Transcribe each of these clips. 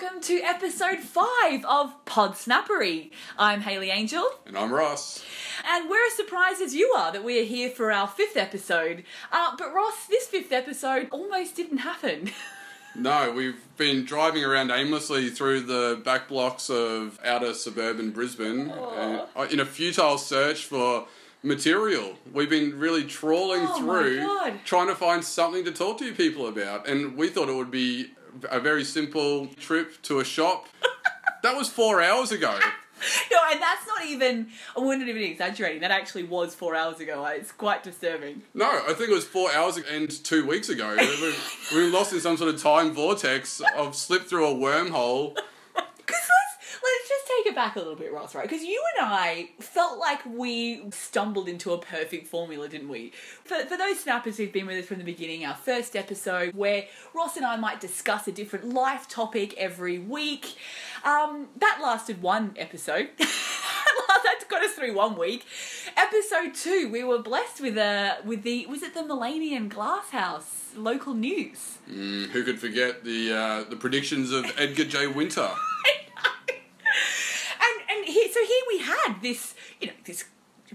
welcome to episode five of Pod Snappery. I'm Hayley Angel, And I'm Ross. and we're as surprised as you are that we are here for our fifth episode. Uh, but Ross, this fifth episode almost didn't happen. No, we've been driving around aimlessly through the back blocks of outer suburban Brisbane and, uh, in a futile search for material. We've been really trawling Oh through trying to find something to talk to you people about. And we thought it would be a very simple trip to a shop. that was four hours ago. no, and that's not even, I wasn't even exaggerating. That actually was four hours ago. It's quite disturbing. No, I think it was four hours and two weeks ago. We we- we were lost in some sort of time vortex. I've slipped through a wormhole. Let's, just take it back a little bit, Ross, right? Because you and I felt like we stumbled into a perfect formula, didn't we? For, for those snappers who've been with us from the beginning, our first episode, where Ross and I might discuss a different life topic every week, um, that lasted one episode. that got us through one week. Episode two, we were blessed with a with the was it the Millennium Glass House local news. Mm, who could forget the uh, the predictions of Edgar J. Winter? and and here, so here we had this, you know, this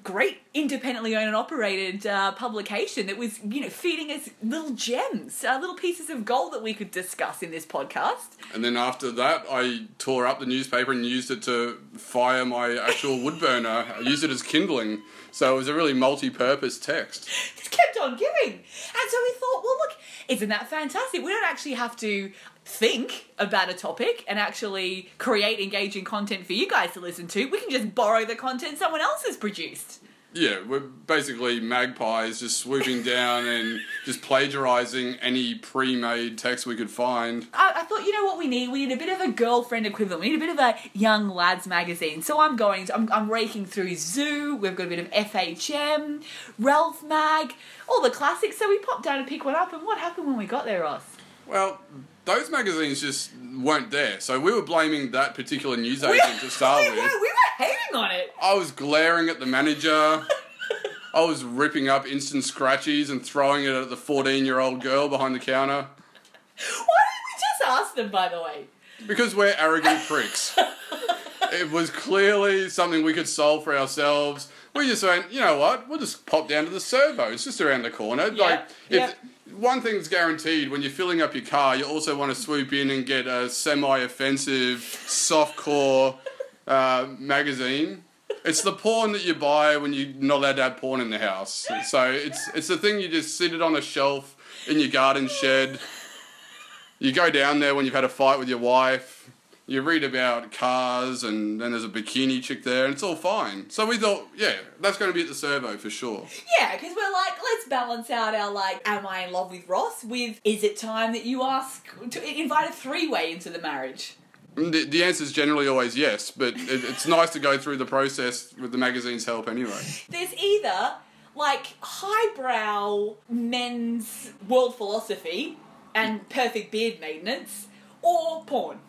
great independently owned and operated uh, publication that was, you know, feeding us little gems, uh, little pieces of gold that we could discuss in this podcast. And then after that, I tore up the newspaper and used it to fire my actual wood burner. I used it as kindling, so it was a really multi-purpose text. Just kept on giving, and so we thought, well, look, isn't that fantastic? We don't actually have to think about a topic and actually create engaging content for you guys to listen to. We can just borrow the content someone else has produced. Yeah, we're basically magpies just swooping down and just plagiarizing any pre-made text we could find. I, I thought, you know what we need? We need a bit of a girlfriend equivalent. We need a bit of a young lads magazine. So I'm going, I'm, I'm raking through Zoo. We've got a bit of FHM, Ralph Mag, all the classics. So we popped down and pick one up. And what happened when we got there, Ross? Well, those magazines just weren't there, so we were blaming that particular newsagent to start we, with. were, we were hating on it. I was glaring at the manager. I was ripping up instant scratchies and throwing it at the 14 year old girl behind the counter. Why didn't we just ask them, by the way? Because we're arrogant pricks. it was clearly something we could solve for ourselves. We just went, you know what? We'll just pop down to the servo. It's just around the corner. like, if yeah. one thing's guaranteed when you're filling up your car, you also want to swoop in and get a semi-offensive, soft-core uh, magazine. It's the porn that you buy when you're not allowed to have porn in the house. So it's it's the thing you just sit it on a shelf in your garden shed. You go down there when you've had a fight with your wife. You read about cars, and then there's a bikini chick there, and it's all fine. So we thought, yeah, that's going to be at the servo for sure. Yeah, because we're like, let's balance out our like, am I in love with Ross? With is it time that you ask to invite a three way into the marriage? Mm, the, the answer is generally always yes, but it, it's nice to go through the process with the magazine's help anyway. There's either like highbrow men's world philosophy and perfect beard maintenance, or porn.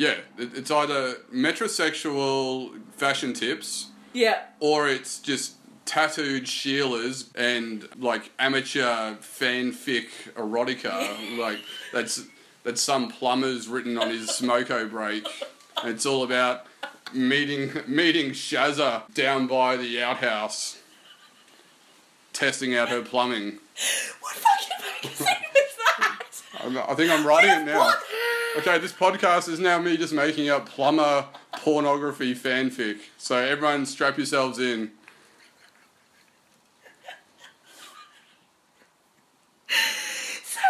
Yeah, it, it's either metrosexual fashion tips Yeah. or it's just tattooed Sheilas and like amateur fanfic erotica, like that's that's some plumber's written on his smoko break. And it's all about meeting meeting Shazza down by the outhouse, testing out her plumbing. What fucking magazine is that? I'm, I think I'm writing it now. What? Okay, this podcast is now me just making up plumber pornography fanfic. So everyone strap yourselves in. So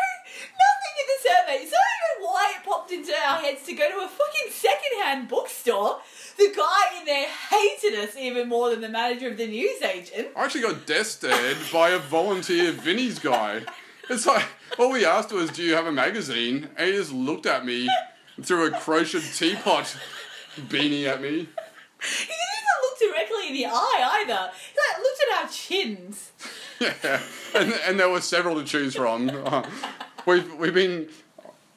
nothing in the survey. So I don't know why it popped into our heads to go to a fucking secondhand bookstore. The guy in there hated us even more than the manager of the newsagent. I actually got death stared by a volunteer Vinnie's guy. It's like, all we asked was, do you have a magazine? And he just looked at me through a crocheted teapot beanie at me. He didn't even look directly in the eye either. He like looked at our chins. Yeah, and, and there were several to choose from. Uh, we've, we've been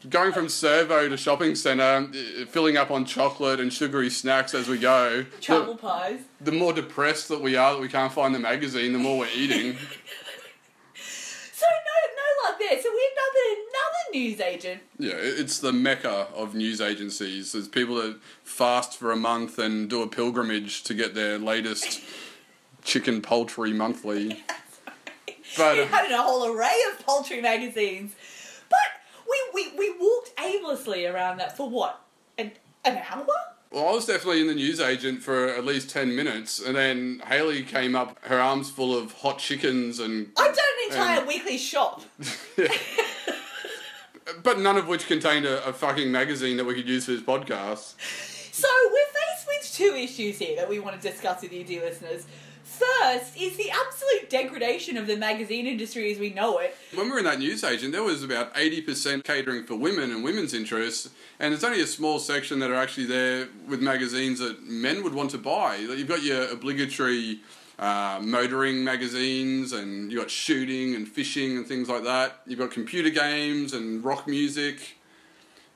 going from servo to shopping centre, uh, filling up on chocolate and sugary snacks as we go. Travel The, pies. the more depressed that we are that we can't find the magazine, the more we're eating. So no, no luck there. So we ended up at another news agent. Yeah, it's the mecca of news agencies. There's people that fast for a month and do a pilgrimage to get their latest chicken poultry monthly. But It had a whole array of poultry magazines. But we, we, we walked aimlessly around that for what? An, an hour? well, I was definitely in the news agent for at least 10 minutes, and then Hayley came up, her arms full of hot chickens and. I've done an entire Um, weekly shop. But none of which contained a, a fucking magazine that we could use for this podcast. So we're faced with two issues here that we want to discuss with you, dear listeners. First is the absolute degradation of the magazine industry as we know it. When we were in that news agent, there was about 80% catering for women and women's interests, and there's only a small section that are actually there with magazines that men would want to buy. You've got your obligatory uh, motoring magazines, and you've got shooting and fishing and things like that. You've got computer games and rock music,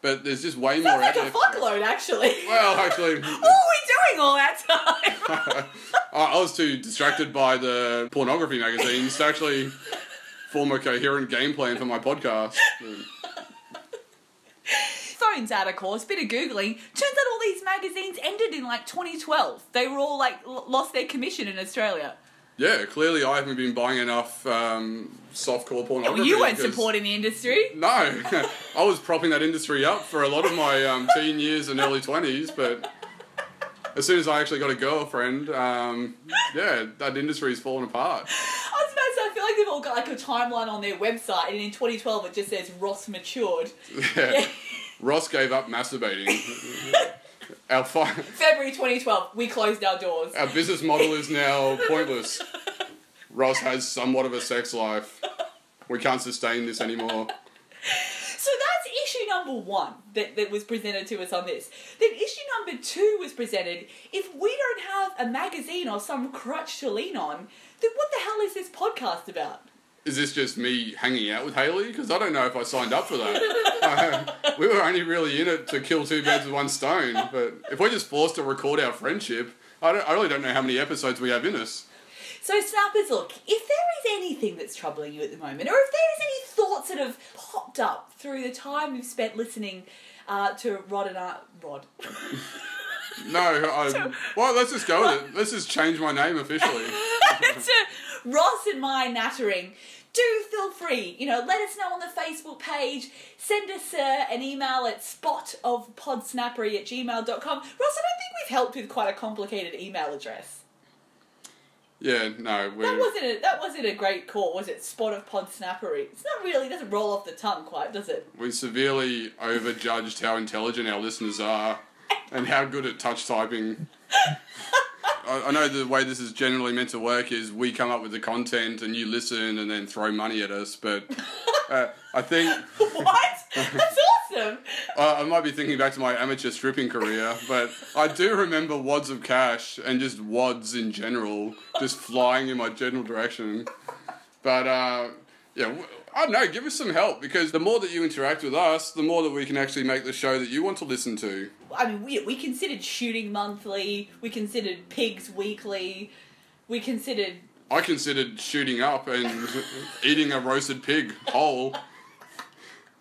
but there's just way more Sounds like out a there. fuckload, actually. Well, actually, what were we doing all that time? I I was too distracted by the pornography magazines to actually form a coherent game plan for my podcast. Out, of course. Bit of googling. Turns out all these magazines ended in like 2012. They were all like l- lost their commission in Australia. Yeah, clearly I haven't been buying enough um, softcore pornography. Well, you weren't because- supporting the industry. No, I was propping that industry up for a lot of my um, teen years and early twenties, but as soon as I actually got a girlfriend, um, yeah, that industry's fallen apart. I was about to say, I feel like they've all got like a timeline on their website, and in 2012 it just says Ross matured. Yeah. Ross gave up masturbating. Our fi- February 2012, we closed our doors. our business model is now pointless. Ross has somewhat of a sex life. We can't sustain this anymore. So that's issue number one that, that was presented to us on this. Then issue number two was presented. If we don't have a magazine or some crutch to lean on, then what the hell is this podcast about? Is this just me hanging out with Hayley? Because I don't know if I signed up for that. we were only really in it to kill two birds with one stone. But if we're just forced to record our friendship, I, don't, I really don't know how many episodes we have in us. So, snappers, look, if there is anything that's troubling you at the moment, or if there is any thoughts that have popped up through the time we've spent listening uh, to Rod and I, Rod, No, I, well, let's just go with it. Let's just change my name officially. to Ross and my nattering, do feel free, you know, let us know on the Facebook page, send us uh, an email at spotofpodsnappery at gmail.com. Ross, I don't think we've helped with quite a complicated email address. Yeah, no, That we're. wasn't a, that wasn't a great call, was it? Spot of Podsnappery. It's not really, it doesn't roll off the tongue quite, does it? We severely overjudged how intelligent our listeners are and how good at touch typing. I, I know the way this is generally meant to work is we come up with the content and you listen and then throw money at us, but uh, I think what? That's awesome! uh, I might be thinking back to my amateur stripping career, but I do remember wads of cash and just wads in general just flying in my general direction. But uh, yeah, w- I don't know. Give us some help because the more that you interact with us, the more that we can actually make the show that you want to listen to. I mean, we, we considered shooting monthly, we considered pigs weekly, we considered I considered shooting up and eating a roasted pig whole.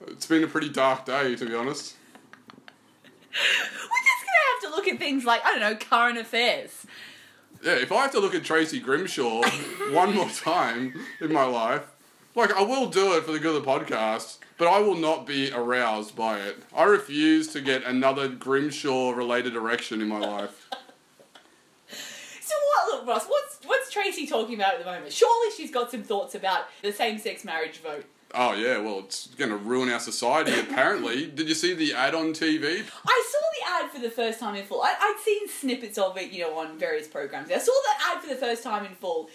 It's been a pretty dark day, to be honest. We're just gonna have to look at things like, I don't know, current affairs. Yeah, if I have to look at Tracy Grimshaw one more time in my life, like I will do it for the good of the podcast, but I will not be aroused by it. I refuse to get another Grimshaw related erection in my life. So what, look, Ross, what's, what's Tracy talking about at the moment? Surely she's got some thoughts about the same sex marriage vote. Oh yeah, well it's going to ruin our society apparently. Did you see the ad on TV? I saw the ad for the first time in full. I, I'd seen snippets of it, you know, on various programs. I saw that ad for the first time in full.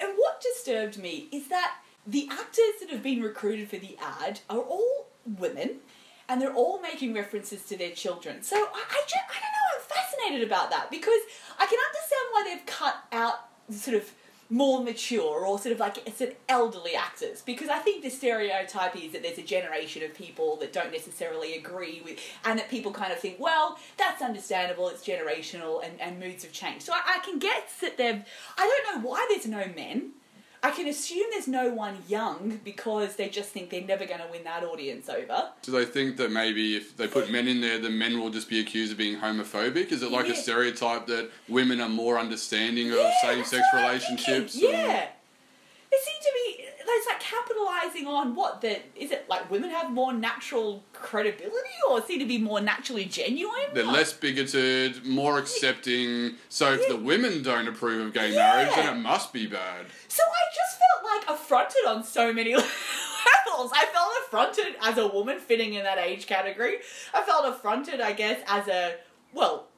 And what disturbed me is that the actors that have been recruited for the ad are all women and they're all making references to their children. So I, I, ju- I don't know, I'm fascinated about that because I can understand why they've cut out sort of more mature or sort of like it's an elderly actors because I think the stereotype is that there's a generation of people that don't necessarily agree with and that people kind of think well that's understandable it's generational and, and moods have changed so I, I can get that they've I don't know why there's no men I can assume there's no one young because they just think they're never going to win that audience over. Do they think that maybe if they put men in there, the men will just be accused of being homophobic? Is it like Yeah. a stereotype that women are more understanding of Yeah, what I'm relationships? Yeah. They seem to be, it's like capitalizing on what? That is it like women have more natural credibility or seem to be more naturally genuine? They're Like- less bigoted, more accepting. So if Yeah. the women don't approve of gay Yeah. marriage, then it must be bad. So I just felt like affronted on so many levels. I felt affronted as a woman fitting in that age category. I felt affronted, I guess, as a well,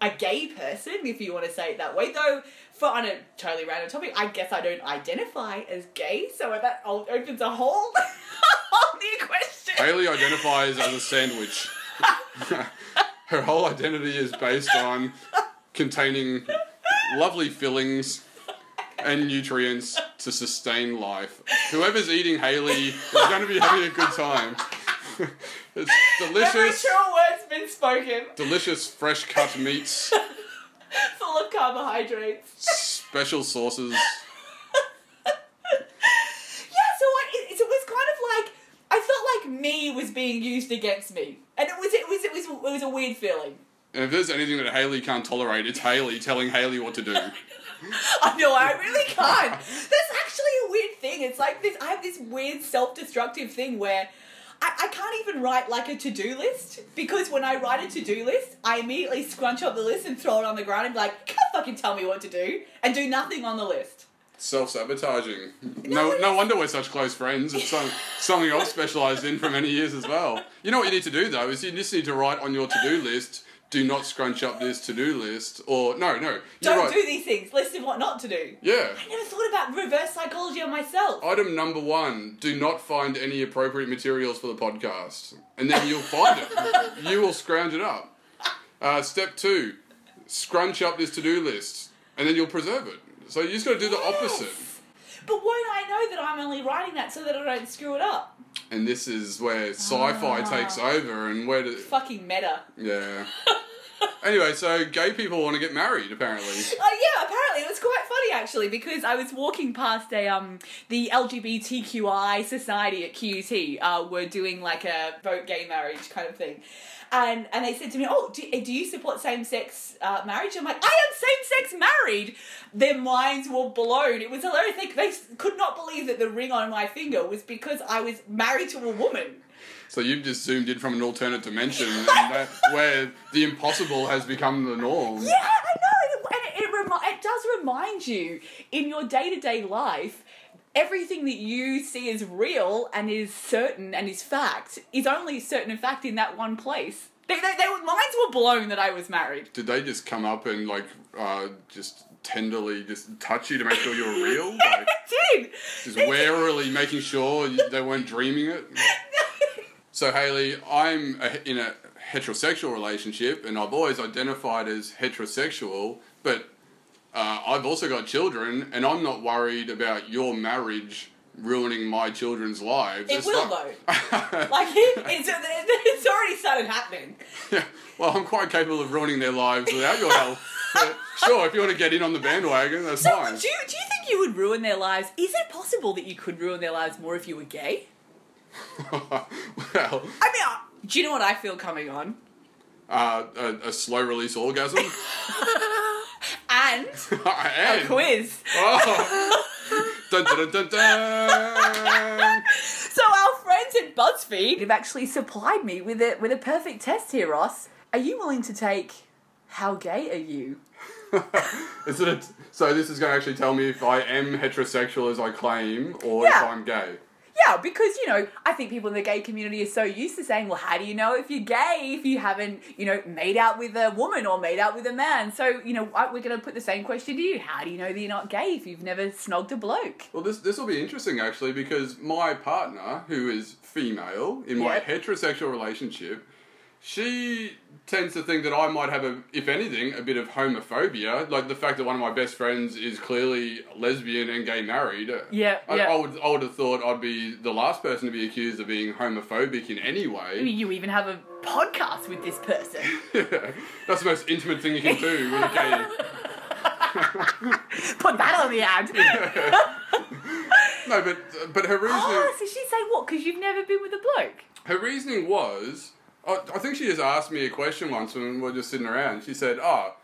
a gay person, if you want to say it that way. Though, for on a totally random topic, I guess I don't identify as gay, so that opens a whole, whole new question. Hayley identifies as a sandwich. Her whole identity is based on containing lovely fillings and nutrients to sustain life. Whoever's eating Hayley is going to be having a good time. it's Every delicious, true word's been spoken, delicious fresh cut meats, carbohydrates. special sauces. Yeah, so I, it, it was kind of like I felt like me was being used against me, and it was it was it was it was a weird feeling. And if there's anything that Hayley can't tolerate, it's Hayley telling Hayley what to do. I know I really can't. That's actually a weird thing. It's like this. I have this weird self-destructive thing where. I, I can't even write like a to-do list because when I write a to-do list, I immediately scrunch up the list and throw it on the ground and be like, "You can't fucking tell me what to do," and do nothing on the list. Self sabotaging. No, No, no wonder we're such close friends. It's some, something I've specialised in for many years as well. You know what you need to do though is you just need to write on your to do list. Do not scrunch up this to do list, or no, no. Don't write, do these things. List of what not to do. Yeah. I never thought about reverse psychology on myself. Item number one: Do not find any appropriate materials for the podcast, and then you'll find it. you will scrounge it up. Uh, step two: Scrunch up this to do list, and then you'll preserve it. So you just got to do the opposite. But won't I know that I'm only writing that so that I don't screw it up? And this is where sci-fi Ah. takes over, and where do, Fucking meta. yeah. Anyway, so gay people want to get married apparently. Oh yeah, apparently it was quite funny actually because I was walking past a um the LGBTQI society at QUT uh were doing like a vote gay marriage kind of thing. And, and they said to me, "Oh, do, do you support same-sex uh, marriage?" I'm like, "I am same-sex married." Their minds were blown. It was hilarious. They, they could not believe that the ring on my finger was because I was married to a woman. So you've just zoomed in from an alternate dimension, and that where the impossible has become the norm. Yeah, I know, and it, it, remi- it does remind you in your day to day life. Everything that you see as real and is certain and is fact is only certain and fact in that one place. They, they, they were, minds were blown that I was married. Did they just come up and like uh, just tenderly just touch you to make sure you're real? Yeah, Like, they did. just They did. warily making sure you- they weren't dreaming it. So Hayley, I'm a, in a heterosexual relationship, and I've always identified as heterosexual. But uh, I've also got children, and I'm not worried about your marriage ruining my children's lives. It It's will, not- Like it, it's, it's already started happening. Yeah, well, I'm quite capable of ruining their lives without your help. But sure, if you want to get in on the bandwagon, that's So, fine. do you, do you think you would ruin their lives? Is it possible that you could ruin their lives more if you were gay? well, I mean, uh, do you know what I feel coming on? uh, a, a slow release orgasm. And a quiz. Oh. dun, dun, dun, dun, dun. So our friends at BuzzFeed have actually supplied me with a with a perfect test here, Ross. Are you willing to take how gay are you? Is it a, so this is going to actually tell me if I am heterosexual as I claim, or if I'm gay. Yeah, because you know, I think people in the gay community are so used to saying, "Well, how do you know if you're gay if you haven't, you know, made out with a woman or made out with a man?" So, you know, we're going to put the same question to you: How do you know that you're not gay if you've never snogged a bloke? Well, this this will be interesting actually because my partner, who is female in my Yep. heterosexual relationship, she tends to think that I might have a, if anything, a bit of homophobia. Like the fact that one of my best friends is clearly lesbian and gay married. Uh, yeah, I, yeah. I would I would have thought I'd be the last person to be accused of being homophobic in any I way. mean, you even have a podcast with this person. That's the most intimate thing you can do with a gay Put that on the ad. No, but but her ah, reasoning oh, so she'd say what? Because you've never been with a bloke. her reasoning was I, I think she just asked me a question once when we were just sitting around. She said, "Oh,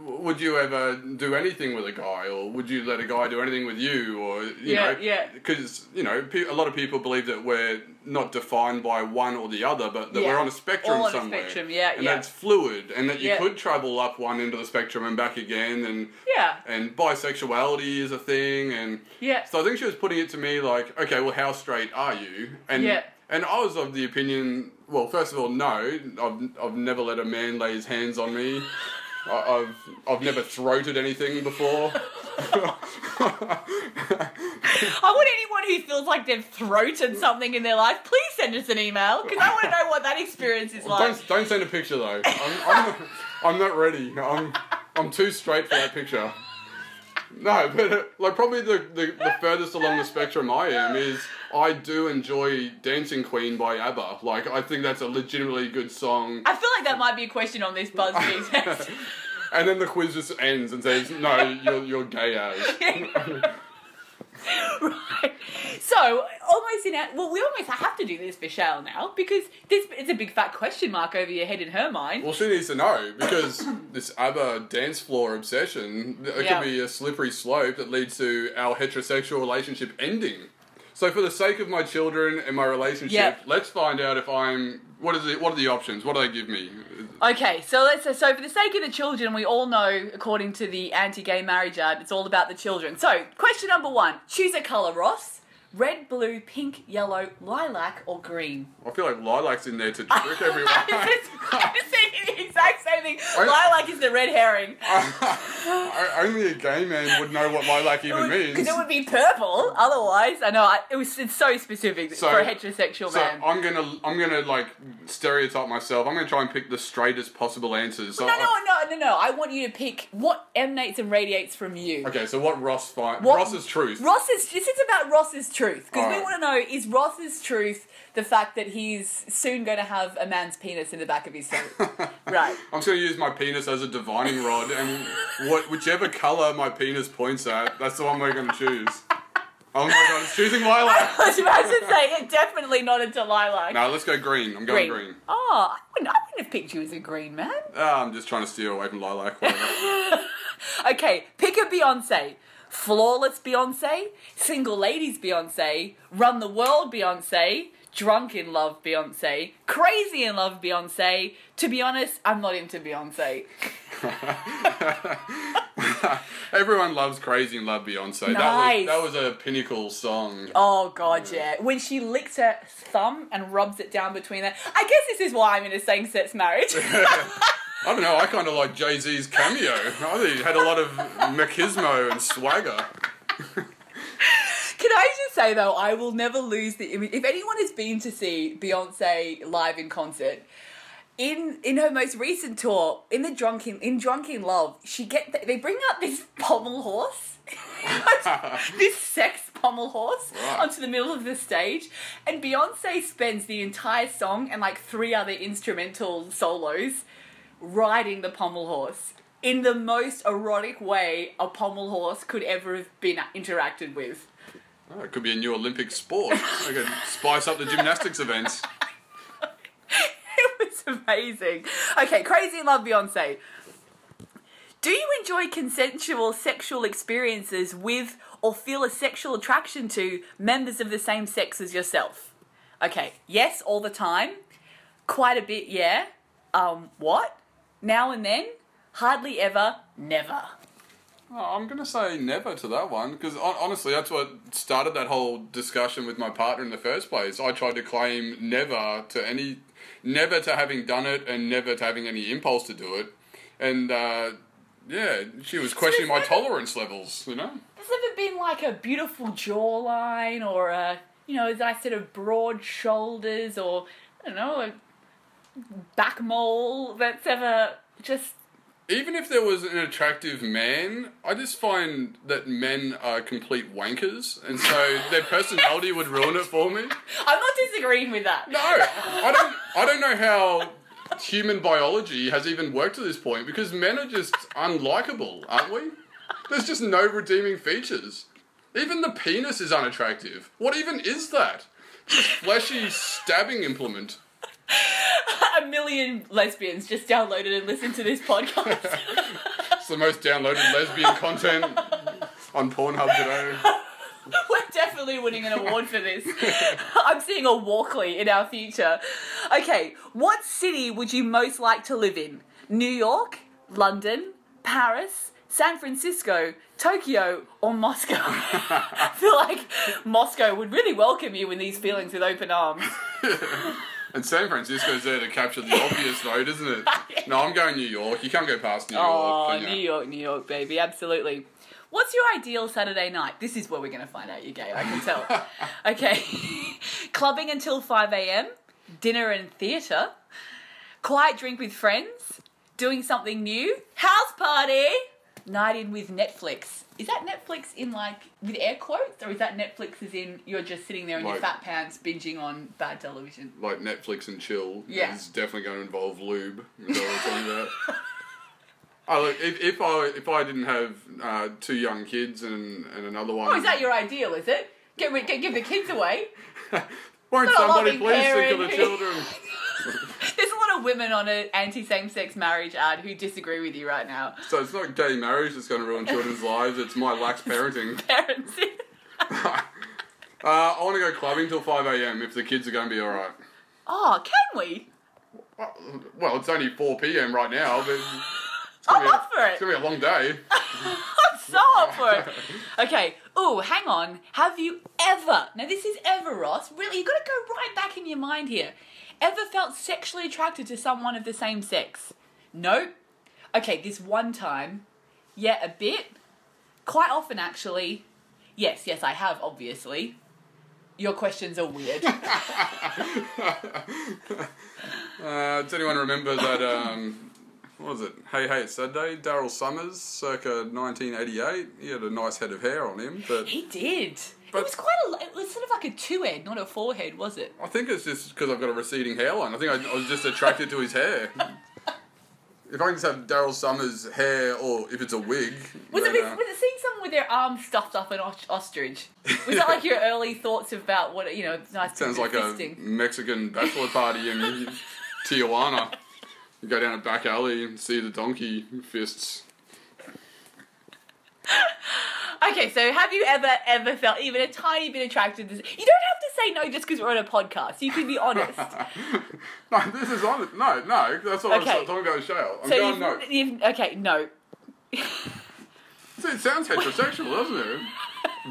would you ever do anything with a guy, or would you let a guy do anything with you, or you Yeah, know, yeah. Because you know, a lot of people believe that we're not defined by one or the other, but that Yeah. we're on a spectrum All on a somewhere, spectrum, yeah, and yeah. that's fluid, and that you Yeah. could travel up one end of the spectrum and back again, and Yeah. and bisexuality is a thing, and Yeah. so I think she was putting it to me like, okay, well, how straight are you? And Yeah. and I was of the opinion, well, first of all, no, I've I've never let a man lay his hands on me. I, I've I've never throated anything before. I want anyone who feels like they've throated something in their life, please send us an email because I want to know what that experience is like. don't don't send a picture though. I'm I'm not, I'm not ready. I'm I'm too straight for that picture. No, but uh, like probably the, the, the furthest along the spectrum I am is I do enjoy Dancing Queen by ABBA. Like I think that's a legitimately good song. I feel like that might be a question on this BuzzFeed test. and then the quiz just ends and says, "No, you're you're gay as." right. So almost in our, well, we almost have to do this for Shale now because this it's a big fat question mark over your head in her mind. well, she needs to know because this other dance floor obsession it Yeah. could be a slippery slope that leads to our heterosexual relationship ending. So, for the sake of my children and my relationship, Yep. let's find out if I'm. What is it? What are the options? What do they give me? Okay, so let's so for the sake of the children, we all know, according to the anti-gay marriage act, it's all about the children. So, question number one: choose a color, Ross. Red, blue, pink, yellow, lilac, or green? I feel like lilac's in there to trick everyone. It's the exact same thing. I- Lilac is the red herring. Only a gay man would know what lilac even means. Because it would be purple. Otherwise, I know I, it was. It's so specific So- for a heterosexual So man. I'm gonna I'm gonna like stereotype myself. I'm gonna try and pick the straightest possible answers. So no, I- no, no, no, no. I want you to pick what emanates and radiates from you. Okay, so what Ross find What- Ross's truth. Ross's. This is about Ross's truth because we Alright. want to know: is Ross's truth the fact that he's soon going to have a man's penis in the back of his head? right. I'm just gonna use my penis as a divining rod, and what whichever color my penis points at, that's the one we're gonna choose. Oh my god, it's choosing lilac. I was about to say it definitely not into lilac. No, let's go green. I'm going green. Oh, I wouldn't, I wouldn't have picked you as a green man. Ah, I'm just trying to steer away from lilac. Whatever. Okay, pick a Beyonce. Flawless Beyonce, Single Ladies Beyonce, Run the World Beyonce, Drunk in Love Beyonce, Crazy in Love Beyonce. To be honest, I'm not into Beyonce. Everyone loves Crazy in Love Beyonce. Nice. That was that was a pinnacle song. Oh god, yeah. When she licks her thumb and rubs it down between her. I guess this is why I'm in a same-sex marriage. I don't know. I kind of like Jay Z's cameo. I think he had a lot of machismo and swagger. Can I just say though, I will never lose the image. If anyone has been to see Beyonce live in concert, in in her most recent tour, in the drunken in Drunken Love, she get they bring out this pommel horse, this sex pommel horse Right. onto the middle of the stage, and Beyonce spends the entire song and like three other instrumental solos riding the pommel horse. In the most erotic way a pommel horse could ever have been interacted with. Oh, it could be a new Olympic sport. I could spice up the gymnastics events. it was amazing. Okay, crazy love Beyonce. Do you enjoy consensual sexual experiences with or feel a sexual attraction to members of the same sex as yourself? Okay, yes, all the time. Quite a bit, yeah. Um, what? Now and then? Hardly ever, never. Oh, I'm gonna say never to that one because honestly, that's what started that whole discussion with my partner in the first place. I tried to claim never to any, never to having done it, and never to having any impulse to do it, and uh, yeah, she was questioning my never- tolerance levels. You know, There's never been like a beautiful jawline or a, you know, as I said, of broad shoulders or, I don't know, a back mole that's ever just even if there was an attractive man, I just find that men are complete wankers, and so their personality would ruin it for me. I'm not disagreeing with that. No, I don't. I don't know how human biology has even worked to this point because men are just unlikable, aren't we? There's just no redeeming features. Even the penis is unattractive. What even is that? Just fleshy stabbing implement. A million lesbians just downloaded and listened to this podcast. It's the most downloaded lesbian content on Pornhub today. We're definitely winning an award for this. I'm seeing a Walkley in our future. Okay, what city would you most like to live in? New York, London, Paris, San Francisco, Tokyo, or Moscow? I feel like Moscow would really welcome you in these feelings with open arms. And San Francisco's there to capture the obvious vote, isn't it? No, I'm going New York. You can't go past New oh, York. Oh, but, yeah. New York, New York, baby, absolutely. What's your ideal Saturday night? This is where we're going to find out you're gay, I can tell. okay. Clubbing until 5 a.m., dinner and theatre, quiet drink with friends, doing something new, house party, night in with Netflix. Is that Netflix in like with air quotes, or is that Netflix is in you're just sitting there in your Like- fat pants binging on bad television? Like Netflix and chill. Yeah. It's definitely going to involve lube. Is that what we're talking about? Oh, look, if, if I if I didn't have uh, two young kids and, and another one, Oh, is that your ideal? Is it? Get, rid- get give the kids away. won't not a somebody loving please think of the parent. children? There's a lot of women on an anti same sex marriage ad who disagree with you right now. So it's not gay marriage that's going to ruin children's lives. It's my lax parenting. Parents. Uh, I want to go clubbing till 5 a.m. if the kids are going to be alright. oh, can we? Well, it's only 4 p.m. right now, but it's I'm up for a, it. it's gonna be a long day. I'm so up for it. Okay. Ooh, hang on. Have you ever? Now this is ever, Ross. Really, you've got to go right back in your mind here. Ever felt sexually attracted to someone of the same sex? Nope. Okay, this one time. Yeah, a bit. Quite often, actually. Yes, yes, I have. Obviously. Your questions are weird. Uh, does anyone remember that? Um, what was it? Hey Hey It's Saturday. Daryl Somers, circa 1988. He had a nice head of hair on him, but he did. But- it was quite a. It was sort of like a two head, not a forehead, was it? I think it's just because I've got a receding hairline. I think I, I was just attracted to his hair. If I can just have Daryl Somers' hair, or if it's a wig, Was it, then, uh, was it seeing someone with their arms stuffed up an os- ostrich? Was that like your early thoughts about what you know? Nice sounds like a fisting? Mexican bachelor party in Tijuana. You go down a back alley and see the donkey fists. Okay, so have you ever ever felt even a tiny bit attracted? to this? You don't have to say no just because we're on a podcast. You can be honest. no, this is on. No, no, that's what Okay. I'm talking about. The show. I'm so going no. you've okay no. It sounds heterosexual, doesn't it?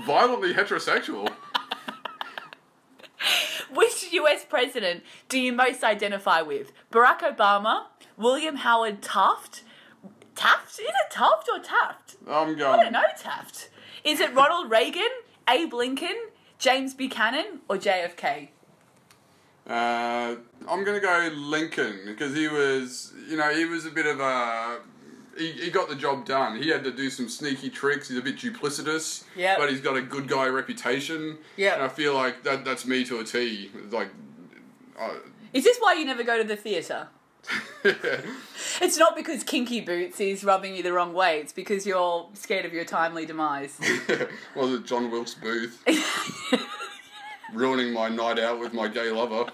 Violently heterosexual. Which U.S. president do you most identify with? Barack Obama, William Howard Taft. Taft? Is it Taft or Taft? I'm going. I don't know Taft. Is it Ronald Reagan, Abe Lincoln, James Buchanan, or JFK? Uh, I'm gonna go Lincoln because he was, you know, he was a bit of a. He, he got the job done. He had to do some sneaky tricks. He's a bit duplicitous, Yep. but he's got a good guy reputation. Yep. and I feel like that that's me to a T. Like, uh, Is this why you never go to the theatre? It's not because Kinky Boots is rubbing you the wrong way. It's because you're scared of your timely demise. was it John Wilkes Booth ruining my night out with my gay lover?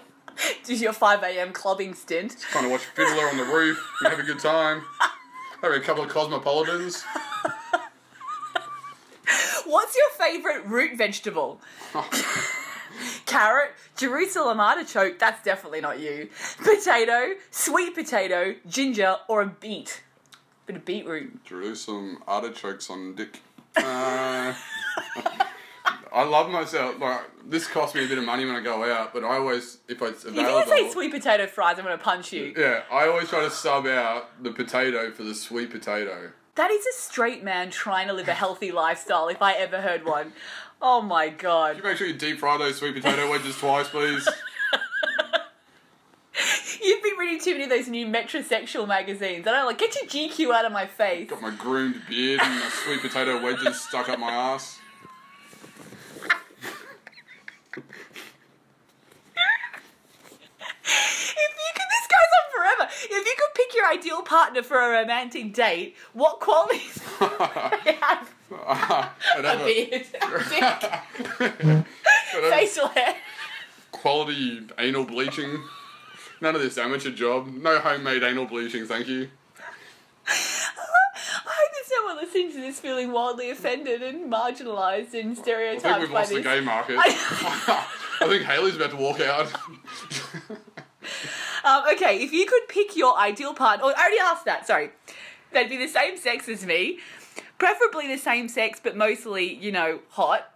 Did your 5 a.m. clubbing stint. Trying to watch Fiddler on the Roof and have a good time. Have a couple of cosmopolitans. What's your favourite root vegetable? Carrot, Jerusalem artichoke, that's definitely not you. Potato, sweet potato, ginger, or a beet. Bit of beetroot. Jerusalem artichokes on dick. Uh, I love myself. Like this costs me a bit of money when I go out, but I always, if it's If you say sweet potato fries, I'm gonna punch you. yeah, I always try to sub out the potato for the sweet potato. That is a straight man trying to live a healthy lifestyle, if I ever heard one. Oh my god. Can you make sure you deep fry those sweet potato wedges twice, please? You've been reading too many of those new metrosexual magazines. I don't like get your GQ out of my face. Got my groomed beard and my sweet potato wedges stuck up my ass. If you could, this goes on forever. If you could pick your ideal partner for a romantic date, what qualities would they have? I'd A beard. Facial hair. quality anal bleaching. None of this amateur job. No homemade anal bleaching, thank you. I hope there's no one listening to this feeling wildly offended and marginalised and stereotyped. I think we've by lost the gay market. I- I think Hayley's about to walk out. Um, okay, if you could pick your ideal partner, oh, I already asked that, sorry. They'd be the same sex as me, preferably the same sex, but mostly, you know, hot.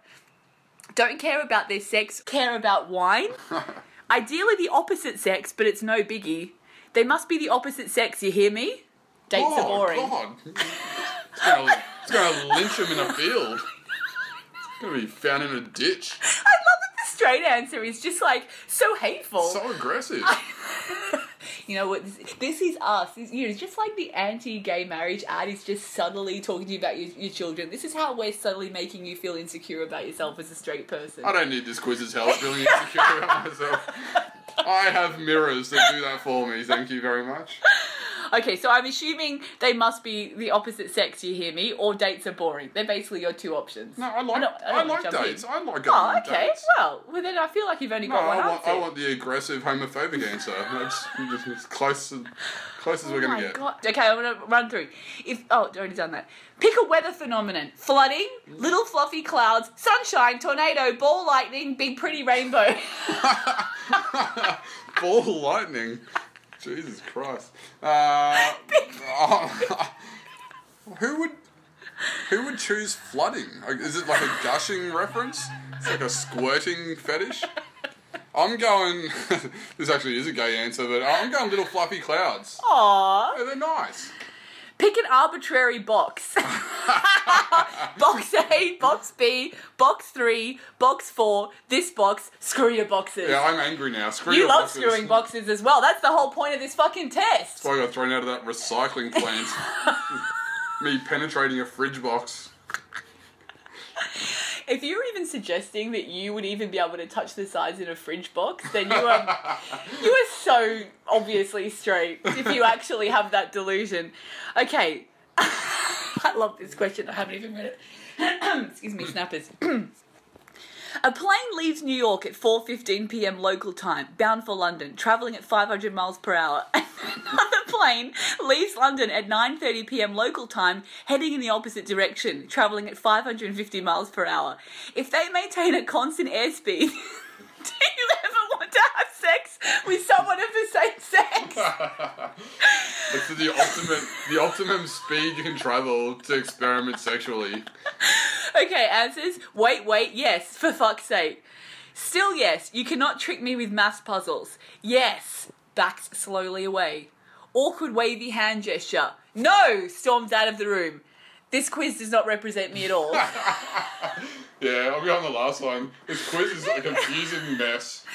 Don't care about their sex, care about wine. Ideally the opposite sex, but it's no biggie. They must be the opposite sex, you hear me? Dates oh, are boring. God. It's gonna, it's gonna lynch him in a field. It's gonna be found in a ditch. I love that the straight answer is just like so hateful. So aggressive. you know what? This, this is us. This, you know, just like the anti-gay marriage ad is just subtly talking to you about your, your children. This is how we're subtly making you feel insecure about yourself as a straight person. I don't need this quiz quiz's help feeling insecure about myself. I have mirrors that do that for me. Thank you very much. Okay, so I'm assuming they must be the opposite sex. You hear me? Or dates are boring. They're basically your two options. No, I like don't- I I, don't like dates. in. I like Oh, okay. dates. Well, well then I feel like you've only No, got one I want. I want the aggressive homophobic answer. That's as close as, close as Oh we're gonna get. god. Okay, I'm gonna run through. If oh, already done that. Pick a weather phenomenon: flooding, little fluffy clouds, sunshine, tornado, ball lightning, big pretty rainbow. Ball lightning. Jesus Christ. Uh, who would who would choose flooding? Is it like a gushing reference? It's like a squirting fetish. I'm going. this actually is a gay answer, but I'm going little fluffy clouds. Aww. Yeah, they're nice. Pick an arbitrary box. box A, box B, box three, box four, this box, screw your boxes. Yeah, I'm angry now. Screw your boxes. you your love boxes. screwing boxes as well. That's the whole point of this fucking test. So I got thrown out of that recycling plant. Me penetrating a fridge box. If you're even suggesting that you would even be able to touch the sides in a fridge box, then you are you are so obviously straight. If you actually have that delusion, okay. I love this question. I haven't even read it. Excuse me, snappers. A plane leaves New York at 4:15 p.m. local time, bound for London, traveling at 500 miles per hour. Another plane leaves London at 9:30 p.m. local time, heading in the opposite direction, traveling at 550 miles per hour. If they maintain a constant airspeed, do you ever want to have sex with someone of the same sex? It's the ultimate, the optimum speed you can travel to experiment sexually. Okay, answers. Wait, wait, yes, for fuck's sake. Still, yes, you cannot trick me with math puzzles. Yes, backs slowly away. Awkward wavy hand gesture. No, storms out of the room. This quiz does not represent me at all. Yeah, I'll go on the last one. This quiz is a confusing mess.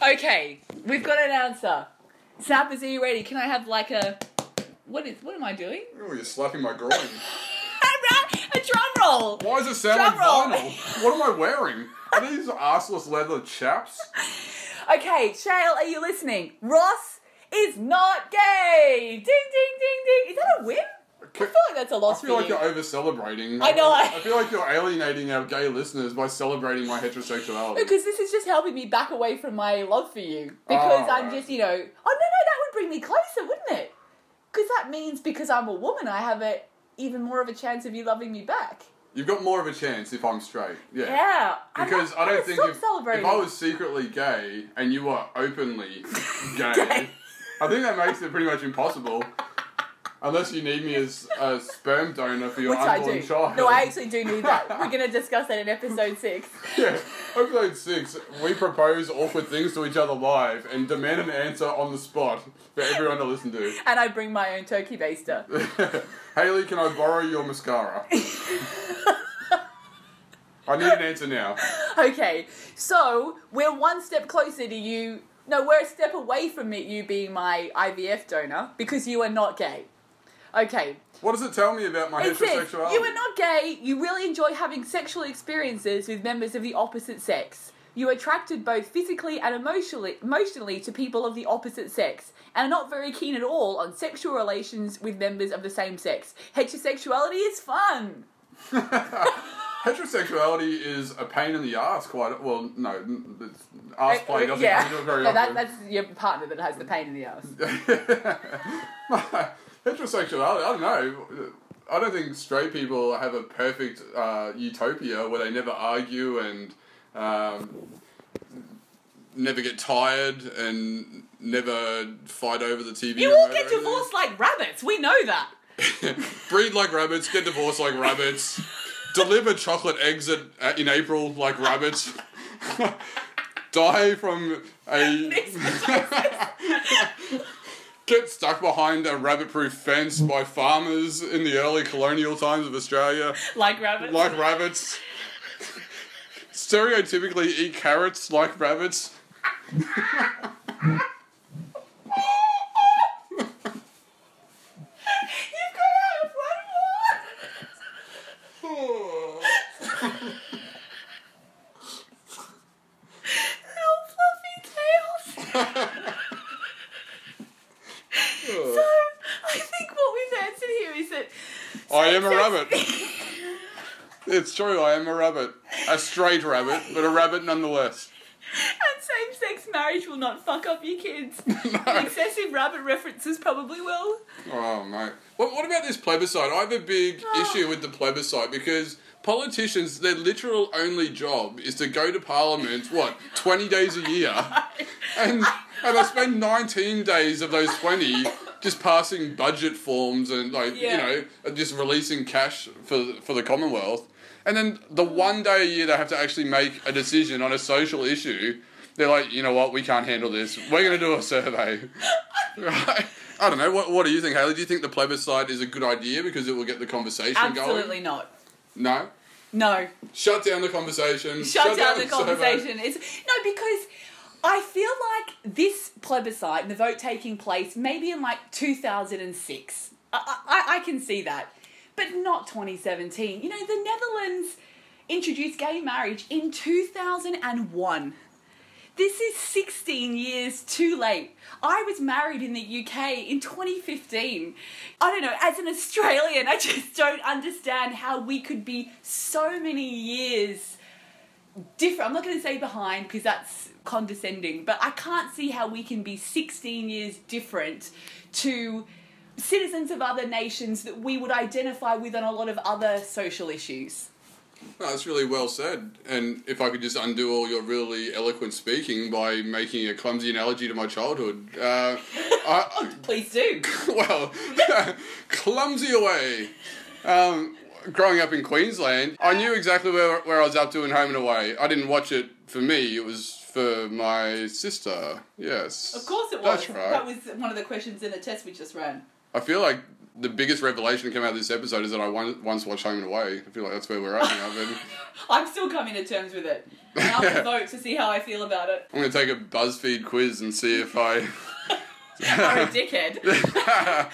okay, we've got an answer. Snappers, are you ready? Can I have like a. What is. What am I doing? Oh, you're slapping my groin. a drum roll! Why does it sound Drum like vinyl? What am I wearing? Are these arseless leather chaps? Okay, Shale, are you listening? Ross is not gay! Ding, ding, ding, ding! Is that a win? I feel like that's a loss I feel like you. you're over celebrating. I know, I- I feel like you're alienating our gay listeners by celebrating my heterosexuality. Because this is just helping me back away from my love for you. Because Oh, I'm right. just, you know, oh no, no, that would bring me closer, wouldn't it? Because that means because I'm a woman, I have a even more of a chance of you loving me back. You've got more of a chance if I'm straight. Yeah. Yeah. Because not- I don't think if, if I was secretly gay and you were openly gay, Gay. I think that makes it pretty much impossible. Unless you need me as a sperm donor for your which I unborn do. child. No, I actually do need that. We're going to discuss that in episode six. Yeah, episode six, we propose awkward things to each other live and demand an answer on the spot for everyone to listen to. And I bring my own turkey baster. Hayley, can I borrow your mascara? I need an answer now. Okay, so we're one step closer to you. No, we're a step away from it, you being my IVF donor because you are not gay. Okay, What does it tell me about my it says heterosexuality? you are not gay. You really enjoy having sexual experiences with members of the opposite sex. You are attracted both physically and emotionally, emotionally to people of the opposite sex, and are not very keen at all on sexual relations with members of the same sex. Heterosexuality is fun. Heterosexuality is a pain in the ass. Quite well, no, it's, ass uh, play uh, doesn't yeah. it very No, often. that, that's your partner that has the pain in the ass. Heterosexuality, I don't know. I don't think straight people have a perfect uh, utopia where they never argue and um, never get tired and never fight over the TV. You all get divorced like rabbits. We know that. Breed like rabbits, get divorced like rabbits, deliver chocolate eggs at, in April like rabbits, die from a. get stuck behind a rabbit proof fence by farmers in the early colonial times of Australia Like rabbits. like rabbits. Stereotypically eat carrots like rabbits. You've got out of one more. Little fluffy tails. So, I think what we've answered here is that. I am a same-sex- rabbit. I am a rabbit. A straight rabbit, but a rabbit nonetheless. and same sex marriage will not fuck up your kids. Excessive rabbit references probably will. Oh, mate. What, what about this plebiscite? I have a big ah. issue with the plebiscite because politicians, their literal only job is to go to parliament, what, 20 days a year? And, and they spend 19 days of those 20 just passing budget forms and, like, Yeah. you know, just releasing cash for, for the Commonwealth. And then the one day a year they have to actually make a decision on a social issue, they're like, you know what, we can't handle this. We're going to do a survey. Right? I don't know. What, what do you think, Hayley? Do you think the plebiscite is a good idea because it will get the conversation going? Absolutely not. No. No. Shut down the conversation. Shut, down, the survey. conversation. It's no because I feel like this plebiscite and the vote taking place maybe in like 2006. I, I, I can see that, but not 2017. You know, the Netherlands introduced gay marriage in 2001. This is 16 years too late. I was married in the UK in 2015. I don't know, as an Australian, I just don't understand how we could be so many years different. I'm not going to say behind because that's condescending, but I can't see how we can be 16 years different to citizens of other nations that we would identify with on a lot of other social issues. No, that's really well said. And if I could just undo all your really eloquent speaking by making a clumsy analogy to my childhood, uh, I, Please do. well, clumsy away. Um, growing up in Queensland, I knew exactly where, where I was up to in Home and Away. I didn't watch it for me, it was for my sister. Yes. Of course it was. That's right. That was one of the questions in the test we just ran. I feel like the biggest revelation to come out of this episode is that I once watched Home and Away. I feel like that's where we're at now. But I'm still coming to terms with it. And I'll vote to see how I feel about it. I'm going to take a BuzzFeed quiz and see if I. I'm a dickhead.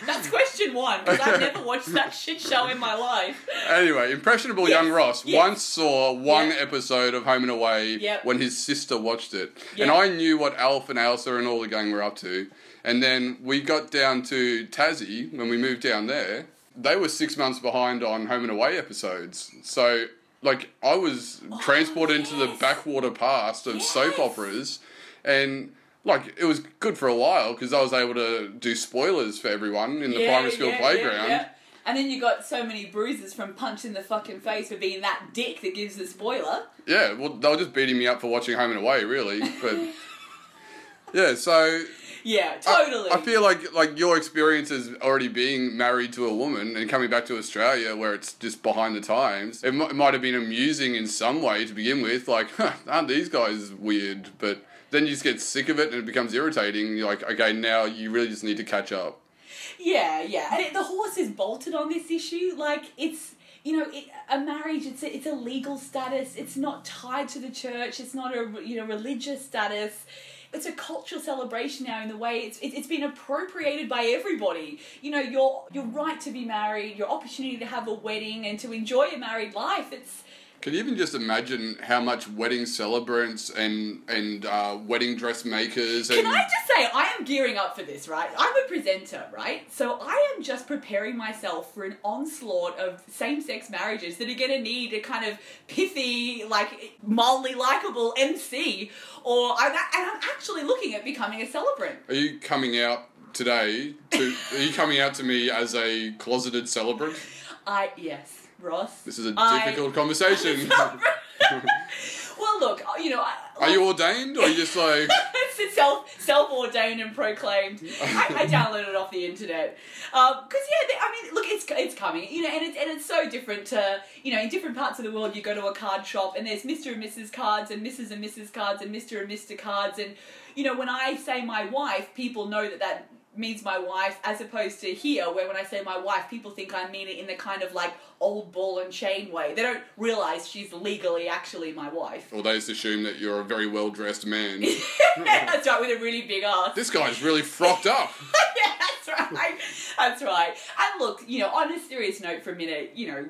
That's question one, because I've never watched that shit show in my life. Anyway, impressionable Yes, young Ross yes. once saw one Yep. episode of Home and Away Yep. when his sister watched it. Yep. And I knew what Alf and Ailsa and all the gang were up to. And then we got down to Tassie when we moved down there. They were six months behind on Home and Away episodes. So, like, I was oh, transported into the backwater past of soap operas. And, like, it was good for a while because I was able to do spoilers for everyone in the Yeah, primary school yeah, playground. yeah, yeah. And then you got so many bruises from punching the fucking face for being that dick that gives the spoiler. Yeah, well, they were just beating me up for watching Home and Away, really. But yeah, so Yeah, totally. I, feel like like your experience is already being married to a woman and coming back to Australia, where it's just behind the times. It, mi- it might have been amusing in some way to begin with, like, huh, aren't these guys weird? But then you just get sick of it and it becomes irritating. You're like, okay, now you really just need to catch up. Yeah, yeah. And it, the horse is bolted on this issue. Like, it's, you know, it, a marriage, it's a, it's a legal status. It's not tied to the church. It's not a, you know, religious status. It's a cultural celebration now in the way it's, it, it's been appropriated by everybody. You know, your, your right to be married, your opportunity to have a wedding and to enjoy a married life. It's, Can you even just imagine how much wedding celebrants and and uh, wedding dressmakers and Can I just say, I am gearing up for this, right? I'm a presenter, right? So I am just preparing myself for an onslaught of same sex marriages that are going to need a kind of pithy, like mildly likable MC. Or I'm, and I'm actually looking at becoming a celebrant. are you coming out today to are you coming out to me as a closeted celebrant? I, yes, Ross. This is a I- difficult conversation. well, look, uh, you know, I, Are you ordained or are you just like it's self self ordained and proclaimed. I, I downloaded it off the internet um, because yeah, they, I mean, look, it's it's coming, you know, and it's and it's so different to you know in different parts of the world. You go to a card shop and there's Mister and Mrs. cards and Mrs. and Mrs. cards and Mister and Mister cards and you know when I say my wife, people know that that means my wife as opposed to here where when I say my wife people think I mean it in the kind of like old ball and chain way they don't realize she's legally actually my wife or they just assume that you're a very well dressed man. that's right with a really big ass this guy's really frocked up. yeah, that's right. That's right. And look, you know, on a serious note for a minute, you know,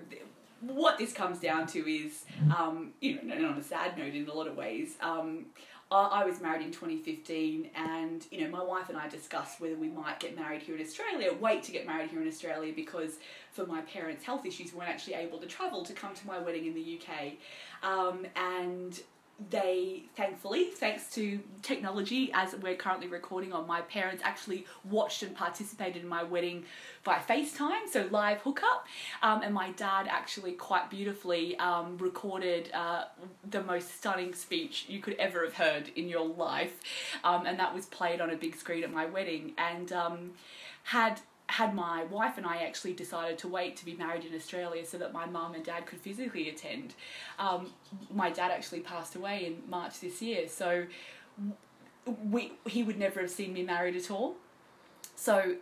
what this comes down to is, um, you know, and on a sad note in a lot of ways, um, I, was married in 2015 and, you know, my wife and I discussed whether we might get married here in Australia, wait to get married here in Australia because for my parents' health issues, we weren't actually able to travel to come to my wedding in the UK. Um, and they thankfully thanks to technology as we're currently recording on my parents actually watched and participated in my wedding by facetime so live hookup. Um, and my dad actually quite beautifully um, recorded uh, the most stunning speech you could ever have heard in your life. Um, and that was played on a big screen at my wedding. And um, had had my wife and I actually decided to wait to be married in Australia so that my mum and dad could physically attend. Um, my dad actually passed away in March this year, so we he would never have seen me married at all. So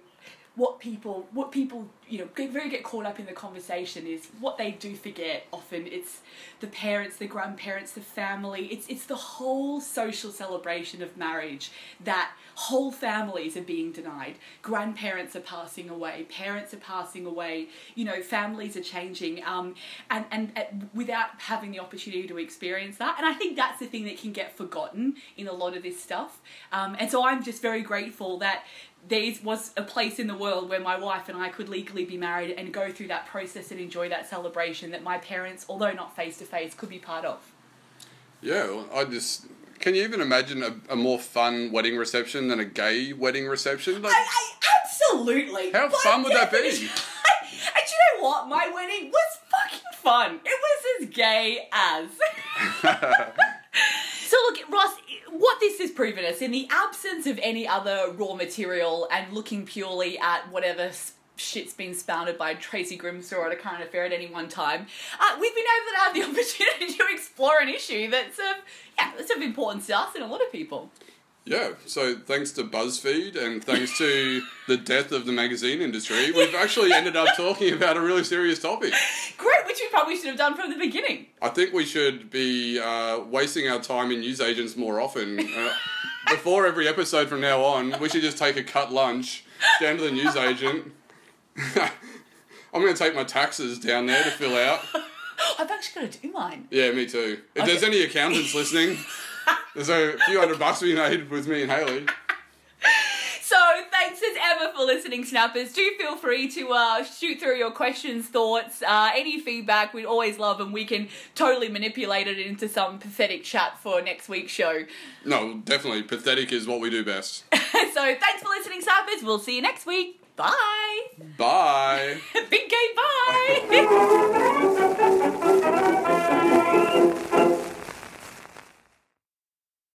what people what people you know get very get caught up in the conversation is what they do forget often. It's the parents the grandparents the family. It's it's the whole social celebration of marriage that whole families are being denied. Grandparents are passing away. Parents are passing away. You know families are changing. Um and and, and without having the opportunity to experience that. And i think that's the thing that can get forgotten in a lot of this stuff. Um and so i'm just very grateful that there was a place in the world where my wife and I could legally be married and go through that process and enjoy that celebration that my parents, although not face to face, could be part of. Yeah, well, I just can you even imagine a, a more fun wedding reception than a gay wedding reception? Like, I, I absolutely. How fun would that be? and you know what? My wedding was fucking fun. It was as gay as. So look, Ross, what this has proven us, in the absence of any other raw material and looking purely at whatever shit's been spouted by Tracy Grimshaw at a current affair at any one time, uh, we've been able to have the opportunity to explore an issue that's yeah, that's of importance to us and a lot of people. Yeah, so thanks to BuzzFeed and thanks to the death of the magazine industry, we've actually ended up talking about a really serious topic. Great, which we probably should have done from the beginning. I think we should be uh, wasting our time in newsagents more often. Uh, before every episode from now on, we should just take a cut lunch down to the newsagent. I'm going to take my taxes down there to fill out. I've actually got to do mine. Yeah, me too. If there's any accountants listening, there's a few hundred bucks be made with me and Hayley. So thanks as ever for listening, Snappers. Do feel free to uh, shoot through your questions, thoughts, uh, any feedback. We'd always love, and we can totally manipulate it into some pathetic chat for next week's show. No, definitely. Pathetic is what we do best. so thanks for listening, Snappers. We'll see you next week. Bye. Bye. Big gay bye.